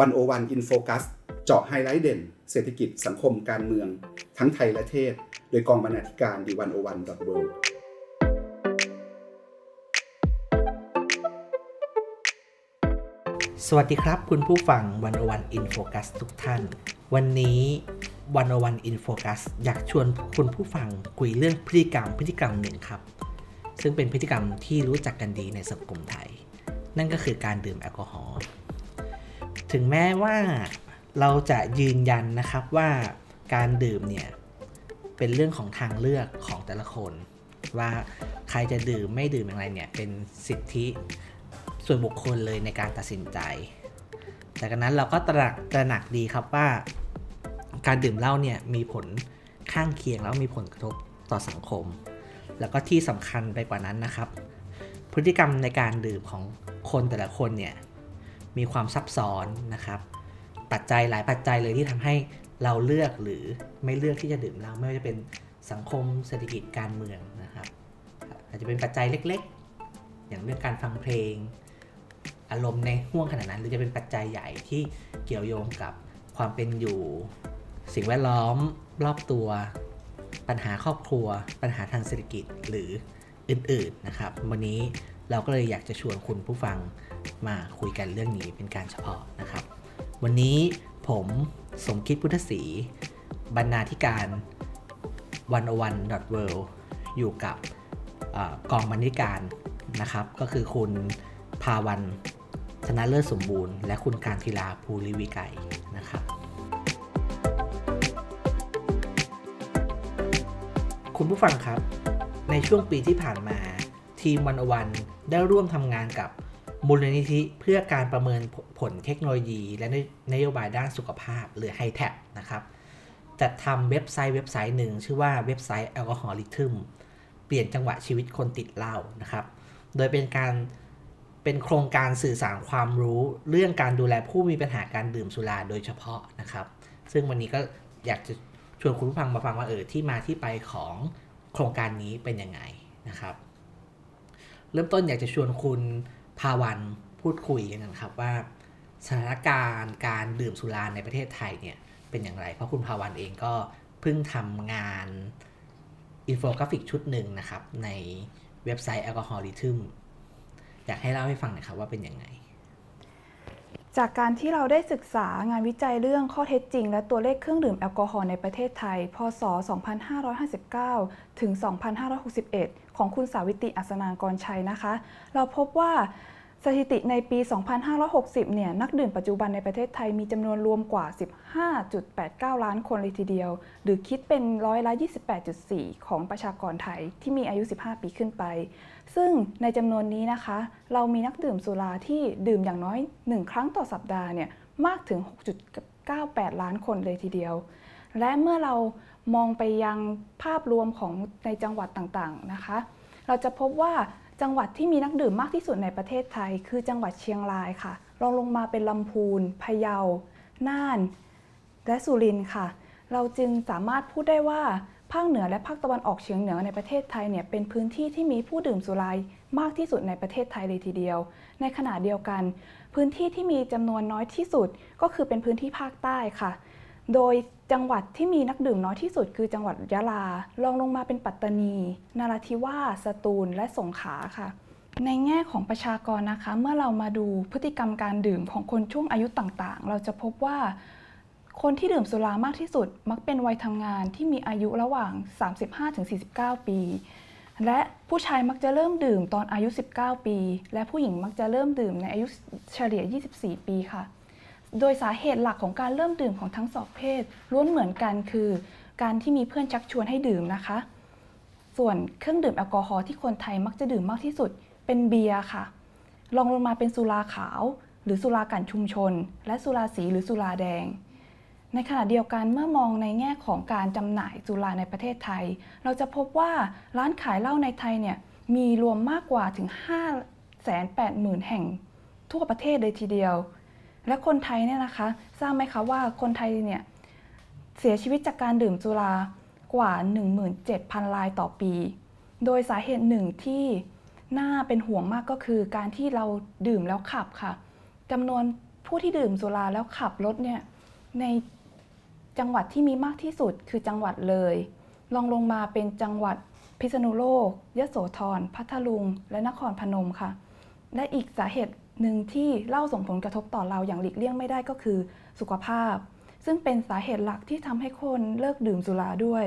One O One in focus เจาะไฮไลท์เด่น เศรษฐกิจสังคมการเมือง ทั้งไทยและเทศ โดยกองบรรณาธิการดีวันโอวันดอทเวสวัสดีครับ คุณผู้ฟัง One O One in focus ทุกท่าน วันนี้ One O One in focus อยากชวนคุณผู้ฟังคุยเรื่องพฤติกรรมพฤติกรรมหนึ่งครับ ซึ่งเป็นพฤติกรรมที่รู้จักกันดีในสังคมไทย นั่นก็คือการดื่มแอลกอฮอล์ ถึงแม้ว่าเราจะยืนยันนะครับว่าการดื่มเนี่ยเป็นเรื่องของทางเลือกของแต่ละคน ว่าใครจะดื่มไม่ดื่มอย่างไรเนี่ยเป็นสิทธิส่วนบุคคลเลยในการตัดสินใจ แต่กันนั้นเราก็ตระหนักตระหนักดีครับว่า การดื่มเหล้าเนี่ยมีผลข้างเคียงแล้วมีผลกระทบต่อสังคม แล้วก็ที่สำคัญไปกว่านั้นนะครับ พฤติกรรมในการดื่มของคนแต่ละคนเนี่ย มีความซับซ้อนนะครับ ปัจจัยหลายปัจจัยเลยที่ทำให้เราเลือกหรือไม่เลือกที่จะดื่มเหล้าไม่ว่าจะเป็นสังคมเศรษฐกิจการเมืองนะครับ อาจจะเป็นปัจจัยเล็กๆ อย่างเรื่องการฟังเพลง อารมณ์ในห่วงขนาดนั้น หรือจะเป็นปัจจัยใหญ่ที่เกี่ยวโยงกับความเป็นอยู่ สิ่งแวดล้อมรอบตัว ปัญหาครอบครัว ปัญหาทางเศรษฐกิจหรืออื่นๆนะครับ วันนี้ เราก็เลยอยากจะชวนคุณผู้ฟังมาคุยกันเรื่องนี้เป็นการเฉพาะนะครับ วันนี้ผมสมคิดพุทธศรีบรรณาธิการวันวันดอทเวอยู่กับกองบรรณาธิการนะครับ ก็คือคุณภาวันชนะเลิศสมบูรณ์ และคุณการทีลาภูริวิไกนะครับ คุณผู้ฟังครับ ในช่วงปีที่ผ่านมา ทีมวันวันได้ร่วมทำงานกับมูลนิธิเพื่อการประเมินผลเทคโนโลยี และนโยบายด้านสุขภาพ หรือ h i t e นะครับจัดทำเว็บไซต์เว็บไซต์หนึ่ง ชื่อว่าเว็บไซต์แอลกอฮอลิทึมเปลี่ยนจังหวะชีวิตคนติดเหล้านะครับ โดยเป็นการเป็นโครงการสื่อสารความรู้เรื่องการดูแลผู้มีปัญหาการดื่มสุราโดยเฉพาะนะครับ ซึ่งวันนี้ก็อยากจะชวนคุณผู้ฟังมาฟังว่าเออที่มาที่ไปของโครงการนี้เป็นยังไงนะครับ เริ่มต้นอยากจะชวนคุณภาวันพูดคุยกันนะครับว่าสถานการณ์การดื่มสุราในประเทศไทยเนี่ยเป็นอย่างไร เพราะคุณภาวันเองก็เพิ่งทำงานอินโฟกราฟิกชุดหนึ่งนะครับ ในเว็บไซต์แอลกอฮอลิทึมอยากให้เล่าให้ฟังหน่อยครับว่าเป็นยังไง จากการที่เราได้ศึกษางานวิจัยเรื่องข้อเท็จจริง และตัวเลขเครื่องดื่มแอลกอฮอล์ในประเทศไทย พศ 2559 ถึง 2561 ของคุณสาวิติอัศนางกรชัยนะคะ เราพบว่าสถิติในปี 2560 เนี่ย นักดื่มปัจจุบันในประเทศไทยมีจำนวนรวมกว่า 15.89 ล้านคนเลยทีเดียว หรือคิดเป็นร้อยละ 28.4 ของประชากรไทยที่มีอายุ 15 ปีขึ้นไป ซึ่งในจำนวนนี้นะคะ เรามีนักดื่มสุราที่ดื่มอย่างน้อย 1 ครั้งต่อสัปดาห์เนี่ยมากถึง 6.98 ล้านคนเลยทีเดียว และเมื่อเรามองไปยังภาพรวมของในจังหวัดต่างๆนะคะ เราจะพบว่าจังหวัดที่มีนักดื่มมากที่สุดในประเทศไทย คือจังหวัดเชียงรายค่ะรองลงมาเป็นลำพูน พะเยา น่าน และสุรินทร์ค่ะ เราจึงสามารถพูดได้ว่า ภาคเหนือและภาคตะวันออกเฉียงเหนือในประเทศไทยเนี่ยเป็นพื้นที่ที่มีผู้ดื่มสุรายมากที่สุดในประเทศไทยเลยทีเดียว ในขณะเดียวกัน พื้นที่ที่มีจำนวนน้อยที่สุดก็คือเป็นพื้นที่ภาคใต้ค่ะ โดยจังหวัดที่มีนักดื่มน้อยที่สุด คือจังหวัดยะลา รองลงมาเป็นปัตตานี นาราธิวาส สตูล และสงขลาค่ะ ในแง่ของประชากรนะคะ เมื่อเรามาดูพฤติกรรมการดื่มของคนช่วงอายุต่างๆ เราจะพบว่า คนที่ดื่มสุรามากที่สุดมักเป็นวัยทำงานที่มีอายุระหว่าง 35-49 ปี และผู้ชายมักจะเริ่มดื่มตอนอายุ 19 ปี และผู้หญิงมักจะเริ่มดื่มในอายุเฉลี่ย 24 ปีค่ะ โดยสาเหตุหลักของการเริ่มดื่มของทั้งสองเพศล้วนเหมือนกันคือ การที่มีเพื่อนชักชวนให้ดื่มนะคะ ส่วนเครื่องดื่มแอลกอฮอล์ที่คนไทยมักจะดื่มมากที่สุดเป็นเบียร์ค่ะรองลงมาเป็นสุราขาว หรือสุรากันชุมชน และสุราสีหรือสุราแดง ในขณะเดียวกันเมื่อมองในแง่ของการจำหน่ายสุราในประเทศไทย เราจะพบว่าร้านขายเหล้าในไทยเนี่ยมีรวมมากกว่าถึง 5 8 0 0 0 0 แห่งทั่วประเทศเลยทีเดียว และคนไทยเนี่ยนะคะทราบไหมคะว่าคนไทยเนี่ยเสียชีวิตจากการดื่มสุรากว่า 17,000 รายต่อปี โดยสาเหตุหนึ่งที่น่าเป็นห่วงมากก็คือ การที่เราดื่มแล้วขับค่ะจำนวนผผู้ที่ดื่มสุราแล้วขับรถเนี่ยใน จังหวัดที่มีมากที่สุดคือจังหวัดเลยลองลงมาเป็นจังหวัดพิษณุโลก ยโสธร พัทลุง และนครพนมค่ะ และอีกสาเหตุหนึ่งที่เล่าส่งผลกระทบต่อเราอย่างหลีกเลี่ยงไม่ได้ก็คือสุขภาพ ซึ่งเป็นสาเหตุหลักที่ทำให้คนเลิกดื่มสุราด้วย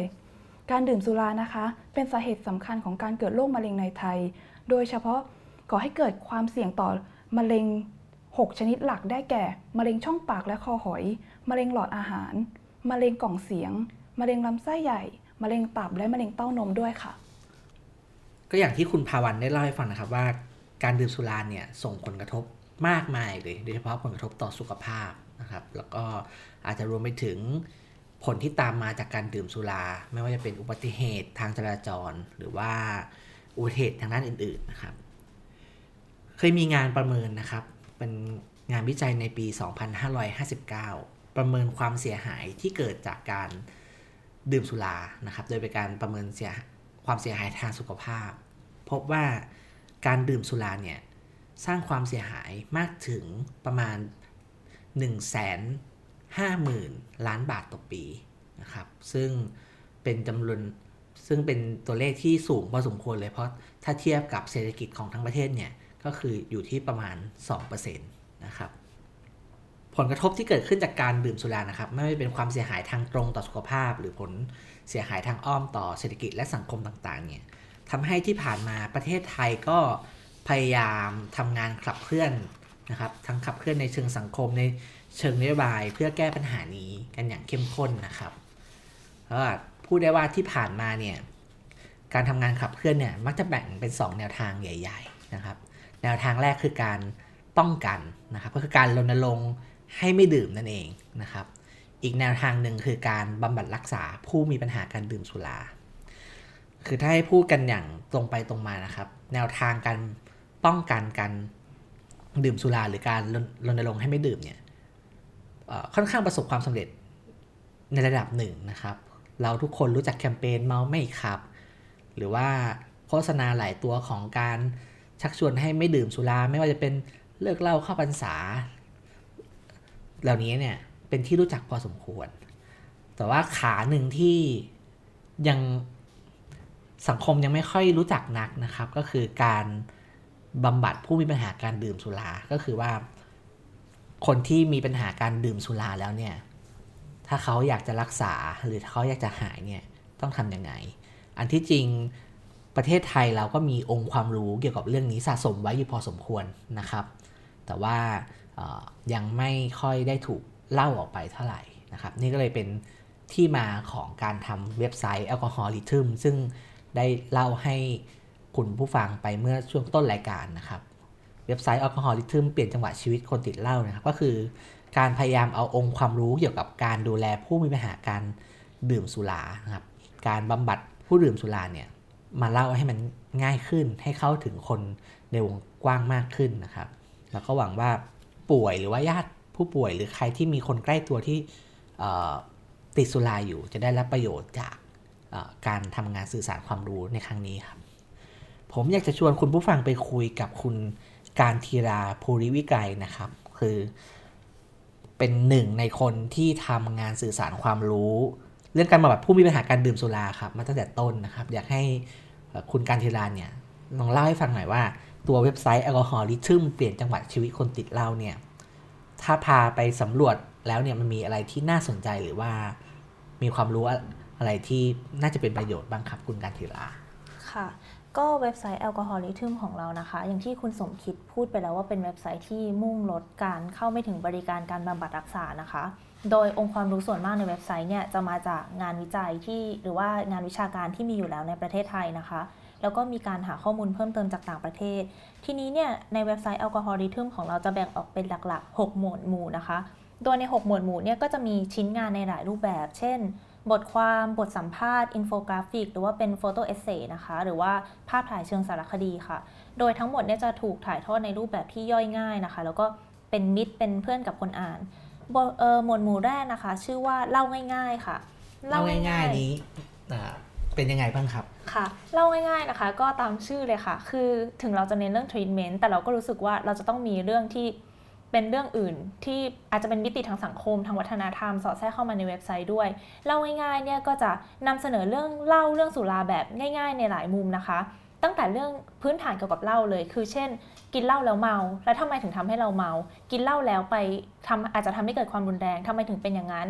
การดื่มสุรานะคะ เป็นสาเหตุสำคัญของการเกิดโรคมะเร็งในไทย โดยเฉพาะก่อให้เกิดความเสี่ยงต่อมะเร็ง 6 ชนิดหลักได้แก่ มะเร็งช่องปากและคอหอย มะเร็งหลอดอาหาร มะเร็งกล่องเสียง มะเร็งลำไส้ใหญ่ มะเร็งตับและมะเร็งเต้านมด้วยค่ะ ก็อย่างที่คุณภาวันได้เล่าให้ฟังนะครับว่าการดื่มสุราเนี่ยส่งผลกระทบมากมายเลยโดยเฉพาะผลกระทบต่อสุขภาพนะครับ แล้วก็อาจจะรวมไปถึงผลที่ตามมาจากการดื่มสุรา ไม่ว่าจะเป็นอุบัติเหตุทางจราจร หรือว่าอุบัติเหตุทางด้านอื่นๆนะครับ เคยมีงานประเมินนะครับ เป็นงานวิจัยในปี 2559 ประเมินความเสียหายที่เกิดจากการดื่มสุรานะครับ โดยเป็นการประเมินเสียความเสียหายทางสุขภาพ พบว่าการดื่มสุราเนี่ยสร้างความเสียหายมากถึงประมาณ 1 5 0 0 0 0 ล้านบาทต่อปีนะครับ ซึ่งเป็นจำนวนซึ่งเป็นตัวเลขที่สูงพอสมควรเลยเพราะถ้าเทียบกับเศรษฐกิจของทั้งประเทศเนี่ยก็คืออยู่ที่ประมาณ 2%นะครับ ผลกระทบที่เกิดขึ้นจากการดื่มสุรานะครับ ไม่ว่าจะเป็นความเสียหายทางตรงต่อสุขภาพ หรือผลเสียหายทางอ้อมต่อเศรษฐกิจและสังคมต่างๆ เนี่ยทำให้ที่ผ่านมาประเทศไทยก็พยายามทำงานขับเคลื่อนนะครับ ทั้งขับเคลื่อนในเชิงสังคมในเชิงนโยบายเพื่อแก้ปัญหานี้กันอย่างเข้มข้นนะครับแล้วพูดได้ว่าที่ผ่านมาเนี่ยการทำงานขับเคลื่อนเนี่ยมักจะแบ่งเป็น 2 แนวทางใหญ่ ๆนะครับ แนวทางแรกคือการป้องกันนะครับ ก็คือการรณรงค์ ให้ไม่ดื่มนั่นเองนะครับ อีกแนวทางหนึ่งคือการบำบัดรักษาผู้มีปัญหาการดื่มสุรา คือถ้าให้พูดกันอย่างตรงไปตรงมานะครับ แนวทางการป้องกันการดื่มสุราหรือการรณรงค์ให้ไม่ดื่มเนี่ยค่อนข้างประสบความสำเร็จในระดับหนึ่งนะครับ เราทุกคนรู้จักแคมเปญเมาไม่ขับ หรือว่าโฆษณาหลายตัวของการชักชวนให้ไม่ดื่มสุรา ไม่ว่าจะเป็นเลิกเหล้าเข้าพรรษา เหล่านี้เนี่ยเป็นที่รู้จักพอสมควร แต่ว่าขาหนึ่งที่ยังสังคมยังไม่ค่อยรู้จักนักนะครับ ก็คือการบำบัดผู้มีปัญหาการดื่มสุรา ก็คือว่า คนที่มีปัญหาการดื่มสุราแล้วเนี่ย ถ้าเขาอยากจะรักษาหรือเขาอยากจะหายเนี่ยต้องทำยังไง อันที่จริงประเทศไทยเราก็มีองค์ความรู้เกี่ยวกับเรื่องนี้สะสมไว้อยู่พอสมควรนะครับ แต่ว่า ยังไม่ค่อยได้ถูกเล่าออกไปเท่าไหร่นะครับ นี่ก็เลยเป็นที่มาของการทำเว็บไซต์แอลกอฮอลิทึมซึ่งได้เล่าให้คุณผู้ฟังไปเมื่อช่วงต้นรายการนะครับ เว็บไซต์แอลกอฮอลิทึมเปลี่ยนจังหวะชีวิตคนติดเหล้านะครับ ก็คือการพยายามเอาองค์ความรู้เกี่ยวกับการดูแลผู้มีปัญหาการดื่มสุรานะครับ การบำบัดผู้ดื่มสุราเนี่ยมาเล่าให้มันง่ายขึ้นให้เข้าถึงคนในวงกว้างมากขึ้นนะครับ แล้วก็หวังว่า ป่วยหรือว่าญาติผู้ป่วยหรือใครที่มีคนใกล้ตัวที่ติดสุราอยู่ จะได้รับประโยชน์จากการทำงานสื่อสารความรู้ในครั้งนี้ครับ ผมอยากจะชวนคุณผู้ฟังไปคุยกับคุณการทีราภูริวิไกรนะครับ คือเป็นหนึ่งในคนที่ทำงานสื่อสารความรู้ เรื่องการบำบัดผู้มีปัญหาการดื่มสุราครับมาตั้งแต่ต้นนะครับ อยากให้คุณการทีราเนี่ยลองเล่าให้ฟังหน่อยว่า ตัวเว็บไซต์แอลกอฮอลิทึมเปลี่ยนจังหวะชีวิตคนติดเหล้าเนี่ย ถ้าพาไปสำรวจแล้วเนี่ยมันมีอะไรที่น่าสนใจหรือว่ามีความรู้อะไรที่น่าจะเป็นประโยชน์บ้างครับคุณการทีราค่ะก็เว็บไซต์แอลกอฮอลิทึมของเรานะคะ อย่างที่คุณสมคิดพูดไปแล้วว่าเป็นเว็บไซต์ที่มุ่งลดการเข้าไม่ถึงบริการการบำบัดรักษานะคะ โดยองค์ความรู้ส่วนมากในเว็บไซต์เนี่ยจะมาจากงานวิจัยที่หรือว่างานวิชาการที่มีอยู่แล้วในประเทศไทยนะคะ แล้วก็มีการหาข้อมูลเพิ่มเติมจากต่างประเทศ ทีนี้เนี่ยในเว็บไซต์ Alcohol Rhythm ของเราจะแบ่งออกเป็นหลักๆ 6 หมวดหมู่นะคะ โดยใน 6 หมวดหมู่เนี่ยก็จะมีชิ้นงานในหลายรูปแบบ เช่น บทความบทสัมภาษณ์ อินโฟกราฟิก หรือว่าเป็น photo essay นะคะ หรือว่าภาพถ่ายเชิงสารคดีค่ะ โดยทั้งหมดเนี่ยจะถูกถ่ายทอดในรูปแบบที่ย่อยง่ายนะคะ แล้วก็เป็นมิตรเป็นเพื่อนกับคนอ่านเออหมวดหมู่แรกนะคะ ชื่อว่าเล่าง่าย ๆค่ะ เล่าง่ายๆนี้เป็นยังไงบ้างครับ ค่ะเล่าง่ายๆนะคะ ก็ตามชื่อเลยค่ะ คือถึงเราจะเน้นเรื่องทรีทเมนต์แต่เราก็รู้สึกว่าเราจะต้องมีเรื่องที่เป็นเรื่องอื่นที่อาจจะเป็นมิติทางสังคมทางวัฒนธรรม สอดแทรกเข้ามาในเว็บไซต์ด้วยเล่าง่ายๆเนี่ยก็จะนำเสนอเรื่องเล่าเรื่องสุราแบบง่าย ๆ ในหลายมุมนะคะ ตั้งแต่เรื่องพื้นฐานเกี่ยวกับเล่าเลย คือเช่น กินเหล้าแล้วเมา แล้วทำไมถึงทำให้เราเมา กินเหล้าแล้วไปทำอาจจะทำให้เกิดความรุนแรงทำไมถึงเป็นอย่างนั้น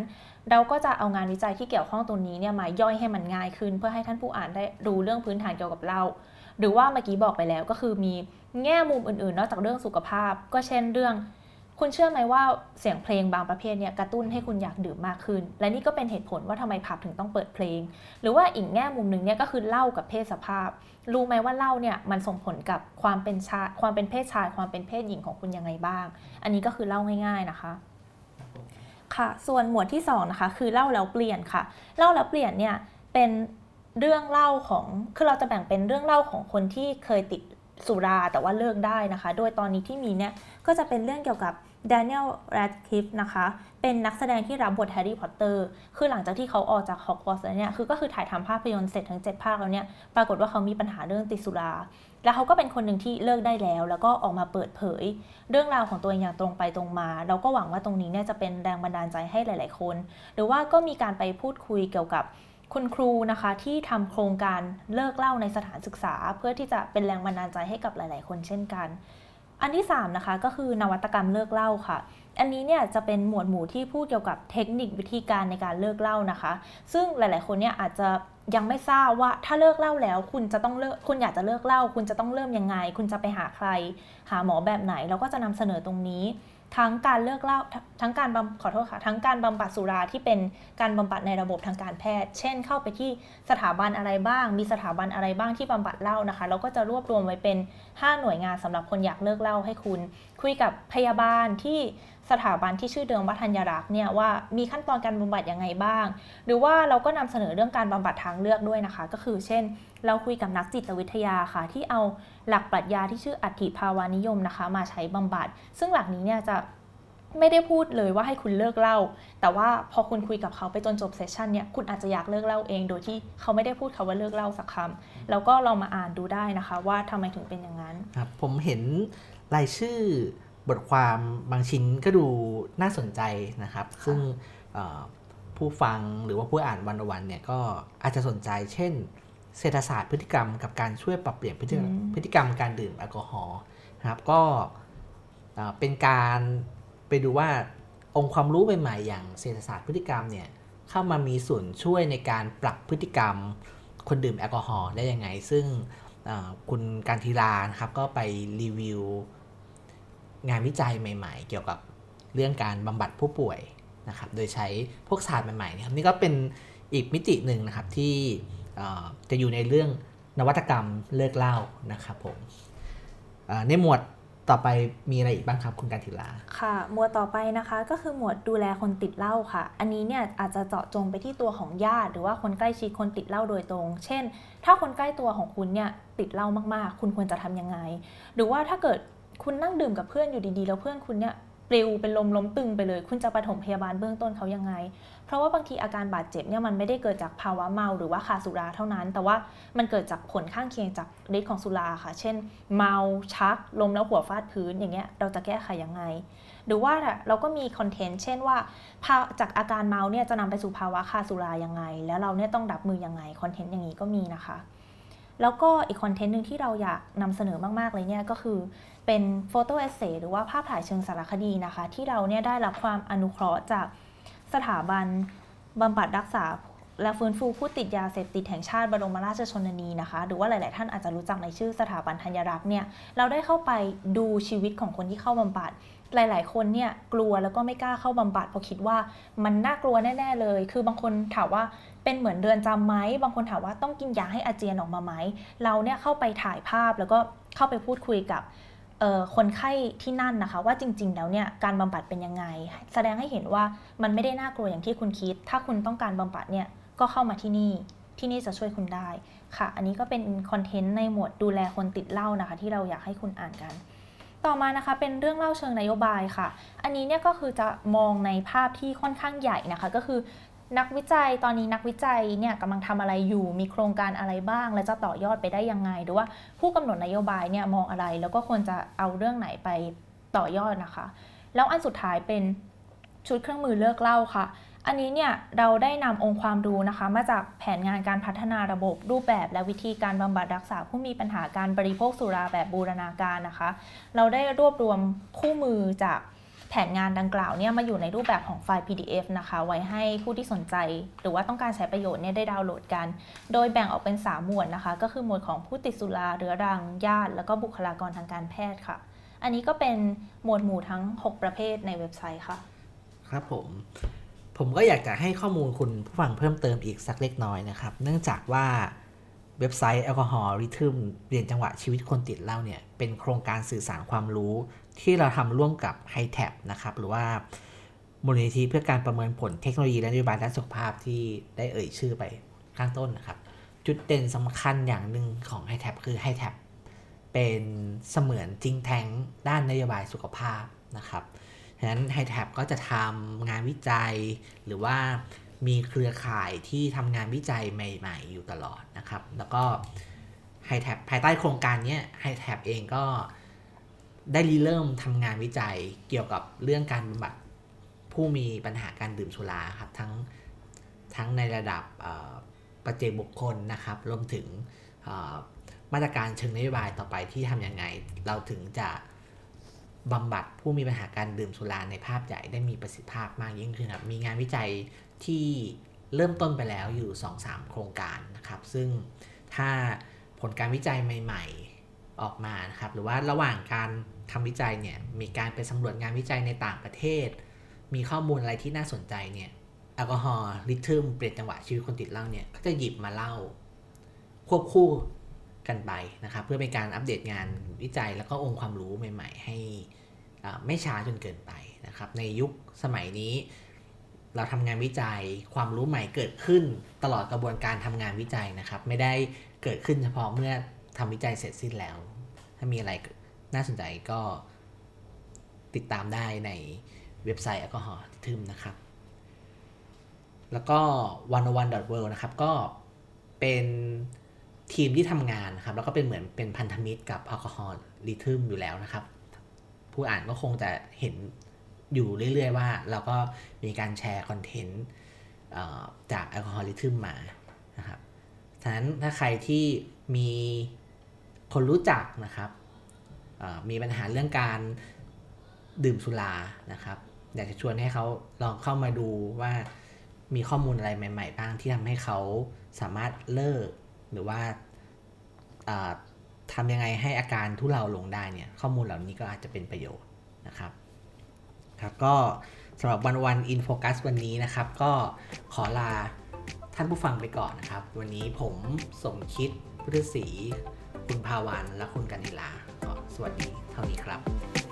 เราก็จะเอางานวิจัยที่เกี่ยวข้องตรงนี้เนี่ยมาย่อยให้มันง่ายขึ้น เพื่อให้ท่านผู้อ่านได้รู้เรื่องพื้นฐานเกี่ยวกับเหล้าหรือว่าเมื่อกี้บอกไปแล้วก็คือมีแง่มุมอื่นๆ นอกจากเรื่องสุขภาพ ก็เช่นเรื่อง คุณเชื่อไหมว่าเสียงเพลงบางประเภทเนี่ยกระตุ้นให้คุณอยากดื่มมากขึ้น และนี่ก็เป็นเหตุผลว่าทำไมผับถึงต้องเปิดเพลง หรือว่าอีกแง่มุมหนึ่งเนี่ยก็คือเล่ากับเพศสภาพ รู้ไหมว่าเล่าเนี่ยมันส่งผลกับความเป็นชาความเป็นเพศชาย ความเป็นเพศหญิงของคุณยังไงบ้าง อันนี้ก็คือเล่าง่าย ๆนะคะค่ะ ส่วนหมวดที่2นะคะคือเล่าแล้วเปลี่ยนค่ะ เล่าแล้วเปลี่ยนเนี่ยเป็นเรื่องเล่าของ คือเราจะแบ่งเป็นเรื่องเล่าของคนที่เคยติด สุราแต่ว่าเลิกได้นะคะ โดยตอนนี้ที่มีเนี่ยก็จะเป็นเรื่องเกี่ยวกับ Daniel Radcliffe นะคะ เป็นนักแสดงที่รับบทแฮร์รี่พอตเตอร์ คือหลังจากที่เขาออกจากฮอกวอตส์แล้วเนี่ย คือก็คือถ่ายทำภาพยนตร์เสร็จทั้ง 7 ภาคแล้วเนี่ย ปรากฏว่าเขามีปัญหาเรื่องติดสุรา แล้วเขาก็เป็นคนหนึ่งที่เลิกได้แล้ว แล้วก็ออกมาเปิดเผย เรื่องราวของตัวเองอย่างตรงไปตรงมา เราก็หวังว่าตรงนี้เนี่ยจะเป็นแรงบันดาลใจให้หลาย ๆ คน หรือว่าก็มีการไปพูดคุยเกี่ยวกับ คุณครูนะคะที่ทำโครงการเลิกเล่าในสถานศึกษา เพื่อที่จะเป็นแรงบันดาลใจให้กับหลาย ๆ คนเช่นกัน อันที่3นะคะก็คือนวัตกรรมเลิกเล่าค่ะ อันนี้เนี่ยจะเป็นหมวดหมู่ที่พูดเกี่ยวกับเทคนิควิธีการในการเลิกเล่านะคะ ซึ่งหลาย ๆ คนเนี่ยอาจจะยังไม่ทราบว่าถ้าเลิกเล่าแล้ว คุณจะต้องเลิกคุณอยากจะเลิกเล่า คุณจะต้องเริ่มยังไง คุณจะไปหาใคร หาหมอแบบไหนเราก็จะนำเสนอตรงนี้ ทั้งการเลิกเล่าทั้งการบำขอโทษค่ะทั้งการบำบัดสุราที่เป็นการบำบัดในระบบทางการแพทย์ เช่น เข้าไปที่สถาบันอะไรบ้าง มีสถาบันอะไรบ้างที่บำบัดเหล้านะคะ เราก็จะรวบรวมไว้เป็น 5 หน่วยงานสำหรับคนอยากเลิกเหล้าให้คุณคุยกับพยาบาลที่สถาบันที่ชื่อเดิมว่าธัญรักษ์เนี่ยว่ามีขั้นตอนการบำบัดยังไงบ้าง หรือว่าเราก็นำเสนอเรื่องการบำบัดทางเลือกด้วยนะคะ ก็คือเช่น เราคุยกับนักจิตวิทยาค่ะ ที่เอาหลักปรัชญาที่ชื่ออัติภาวานิยมนะคะ มาใช้บำบัด ซึ่งหลักนี้เนี่ยจะไม่ได้พูดเลยว่าให้คุณเลิกเล่า แต่ว่าพอคุณคุยกับเขาไปจนจบเซสชันเนี่ย คุณอาจจะอยากเลิกเล่าเอง โดยที่เขาไม่ได้พูดคาว่าเลิกเล่าสักคำแล้วก็ลองมาอ่านดูได้นะคะ ว่าทำไมถึงเป็นอย่างนั้น ครับ ผมเห็น รายชื่อบทความบางชิ้นก็ดูน่าสนใจนะครับ ซึ่งผู้ฟังหรือว่าผู้อ่านวันวันเนี่ยก็อาจจะสนใจ เช่น เศรษฐศาสตร์พฤติกรรมกับการช่วยปรับเปลี่ยนพฤติพฤติกรรมการดื่มแอลกอฮอล์นะครับ ก็เป็นการไปดูว่าองค์ความรู้ใหม่ๆอย่างเศรษฐศาสตร์พฤติกรรมเนี่ยเข้ามามีส่วนช่วยในการปรับพฤติกรรม คนดื่มแอลกอฮอล์ได้ยังไง ซึ่งคุณการทีลานะครับก็ไปรีวิว งานวิจัยใหม่ ๆ เกี่ยวกับเรื่องการบำบัดผู้ป่วยนะครับ โดยใช้พวกศาสตร์ใหม่ๆนะครับนี่ก็เป็นอีกมิติหนึ่งนะครับที่จะอยู่ในเรื่องนวัตกรรมเลิกเล่านะครับผมในหมวดต่อไปมีอะไรอีกบ้างครับคุณการทิลาค่ะ หมวดต่อไปนะคะก็คือหมวดดูแลคนติดเหล้าค่ะ อันนี้เนี่ยอาจจะเจาะจงไปที่ตัวของญาติ หรือว่าคนใกล้ชิดคนติดเหล้าโดยตรง เช่น ถ้าคนใกล้ตัวของคุณเนี่ยติดเหล้ามากๆ คุณควรจะทํำยังไง หรือว่าถ้าเกิด คุณนั่งดื่มกับเพื่อนอยู่ดีๆ แล้วเพื่อนคุณเนี่ยปลิวเป็นลมล้มตึงไปเลย คุณจะปฐมพยาบาลเบื้องต้นเขายังไง เพราะว่าบางทีอาการบาดเจ็บเนี่ยมันไม่ได้เกิดจากภาวะเมาหรือว่าขาดสุราเท่านั้น แต่ว่ามันเกิดจากผลข้างเคียงจากฤทธิ์ของสุราค่ะ เช่น เมาชักลมแล้วหัวฟาดพื้นอย่างเงี้ยเราจะแก้ไขยังไง หรือว่าเราก็มีคอนเทนต์เช่นว่าจากอาการเมาเนี่ยจะนำไปสู่ภาวะขาดสุรายังไง แล้วเราเนี่ยต้องดับมือยังไงคอนเทนต์อย่างนี้ก็มีนะคะ แล้วก็อีกคอนเทนต์หนึ่งที่เราอยากนำเสนอมาก ๆ เลยเนี่ยก็คือเป็นโฟโต้เอเซหรือว่าภาพถ่ายเชิงสารคดีนะคะ ที่เราเนี่ยได้รับความอนุเคราะห์จากสถาบันบำบัดรักษา และฟื้นฟูผู้ติดยาเสพติดแห่งชาติบรมราชชนนีนะคะ หรือว่าหลาย ๆ ท่านอาจจะรู้จักในชื่อสถาบันธัญรักษ์เนี่ยเราได้เข้าไปดูชีวิตของคนที่เข้าบำบัดหลาย ๆ คนเนี่ยกลัวแล้วก็ไม่กล้าเข้าบำบัดเพราะคิดว่ามันน่ากลัวแน่ ๆ เลย คือบางคนถามว่าเป็นเหมือนเรือนจำไหมบางคนถามว่าต้องกินยาให้อาเจียนออกมาไหมเราเนี่ยเข้าไปถ่ายภาพแล้วก็เข้าไปพูดคุยกับคนไข้ที่นั่นนะคะว่าจริง ๆ แล้วเนี่ยการบำบัดเป็นยังไง แสดงให้เห็นว่ามันไม่ได้น่ากลัวอย่างที่คุณคิด ถ้าคุณต้องการบำบัดเนี่ย ก็เข้ามาที่นี่ที่นี่จะช่วยคุณได้ค่ะ อันนี้ก็เป็นคอนเทนต์ในหมวดดูแลคนติดเหล้านะคะ ที่เราอยากให้คุณอ่านกัน ต่อมานะคะเป็นเรื่องเล่าเชิงนโยบายค่ะ อันนี้เนี่ยก็คือจะมองในภาพที่ค่อนข้างใหญ่นะคะ ก็คือนักวิจัยตอนนี้นักวิจัยเนี่ยกำลังทำอะไรอยู่มีโครงการอะไรบ้าง และจะต่อยอดไปได้ยังไงหรือว่าผู้กำหนดนโยบายเนี่ยมองอะไร แล้วก็ควรจะเอาเรื่องไหนไปต่อยอดนะคะ แล้วอันสุดท้ายเป็นชุดเครื่องมือเลิกเล้าค่ะ อันนี้เนี่ยเราได้นำองค์ความรู้นะคะ มาจากแผนงานการพัฒนาระบบ รูปแบบและวิธีการบำบัดรักษาผู้มีปัญหาการบริโภคสุราแบบบูรณาการนะคะ เราได้รวบรวมคู่มือจากแผนงานดังกล่าวเนี่ยมาอยู่ในรูปแบบของไฟล์ PDF นะคะ ไว้ให้ผู้ที่สนใจ หรือว่าต้องการใช้ประโยชน์เนี่ยได้ดาวน์โหลดกัน โดยแบ่งออกเป็น 3 หมวดนะคะ ก็คือหมวดของผู้ติดสุราเรื้อรังญาติ แล้วก็บุคลากรทางการแพทย์ค่ะ อันนี้ก็เป็นหมวดหมู่ทั้ง 6 ประเภทในเว็บไซต์ค่ะ ครับผม ผมก็อยากจะให้ข้อมูลคุณผู้ฟังเพิ่มเติมอีกสักเล็กน้อยนะครับ เนื่องจากว่าเว็บไซต์แอลกอฮอล์ริทึมเปลี่ยนจังหวะชีวิตคนติดเหล้าเนี่ย เป็นโครงการสื่อสารความรู้ ที่เราทำร่วมกับ h i t a b นะครับ หรือว่ามูลนิธิเพื่อการประเมินผลเทคโนโลยีและนโยบายด้านสุขภาพที่ได้เอ่ยชื่อไปข้างต้นนะครับ จุดเด่นสำคัญอย่างหนึ่งของ h i t a b คือ h i t a b เป็นเสมือนจริงแทงด้านนโยบายสุขภาพนะครับ ฉะนั้น h i t a b ก็จะทำงานวิจัย หรือว่ามีเครือข่ายที่ทำงานวิจัยใหม่ ๆ อยู่ตลอดนะครับ แล้วก็ h i t a b ภายใต้โครงการนี้ h i t a b เองก็ได้ริเริ่มทำงานวิจัยเกี่ยวกับเรื่องการบำบัดผู้มีปัญหาการดื่มสุราครับทั้งทั้งในระดับปัจเจกบุคคลนะครับรวมถึงมาตรการเชิงนโยบายต่อไปที่ทำยังไง เราถึงจะ บำบัดผู้มีปัญหาการดื่มสุราในภาพใหญ่ได้มีประสิทธิภาพมากยิ่งขึ้นครับ มีงานวิจัยที่เริ่มต้นไปแล้วอยู่ 2-3 โครงการนะครับ ซึ่งถ้าผลการวิจัยใหม่ ๆออกมานะครับ หรือว่าระหว่างการทำวิจัยเนี่ย มีการไปสำรวจงานวิจัยในต่างประเทศ มีข้อมูลอะไรที่น่าสนใจเนี่ย แอลกอฮอล์ริทึมเปลี่ยนจังหวะชีวิตคนติดเหล้าเนี่ยก็จะหยิบมาเล่า ควบคู่กันไปนะครับ เพื่อเป็นการอัปเดตงานวิจัยแล้วก็องค์ความรู้ใหม่ ๆ ให้ ไม่ช้าจนเกินไปนะครับ ในยุคสมัยนี้ เราทำงานวิจัยความรู้ใหม่เกิดขึ้นตลอดกระบวนการทำงานวิจัยนะครับ ไม่ได้เกิดขึ้นเฉพาะเมื่อทำวิจัยเสร็จสิ้นแล้ว ถ้ามีอะไรน่าสนใจก็ติดตามได้ในเว็บไซต์ Alcohol Rhythm นะครับ แล้วก็ One O One World นะครับ ก็เป็นทีมที่ทำงานนะครับ แล้วก็เป็นเหมือนเป็นพันธมิตรกับ Alcohol Rhythm อยู่แล้วนะครับ ผู้อ่านก็คงจะเห็นอยู่เรื่อย ๆ ว่าเราก็มีการแชร์ content จาก Alcohol Rhythm มานะครับฉะนั้นถ้าใครที่มีคนรู้จักนะครับมีปัญหาเรื่องการดื่มสุรานะครับ อยากจะชวนให้เขาลองเข้ามาดูว่ามีข้อมูลอะไรใหม่ ๆ บ้างที่ทำให้เขาสามารถเลิกหรือว่า ทำยังไงให้อาการทุเลาลงได้เนี่ยข้อมูลเหล่านี้ก็อาจจะเป็นประโยชน์นะครับครับก็สำหรับวันวันอินโฟกัสวันนี้นะครับ ก็ขอลาท่านผู้ฟังไปก่อนนะครับ วันนี้ผมสมคิดพุทธศรีคุณภาวันและคุณกันิลาสวัสดีเท่านี้ครับ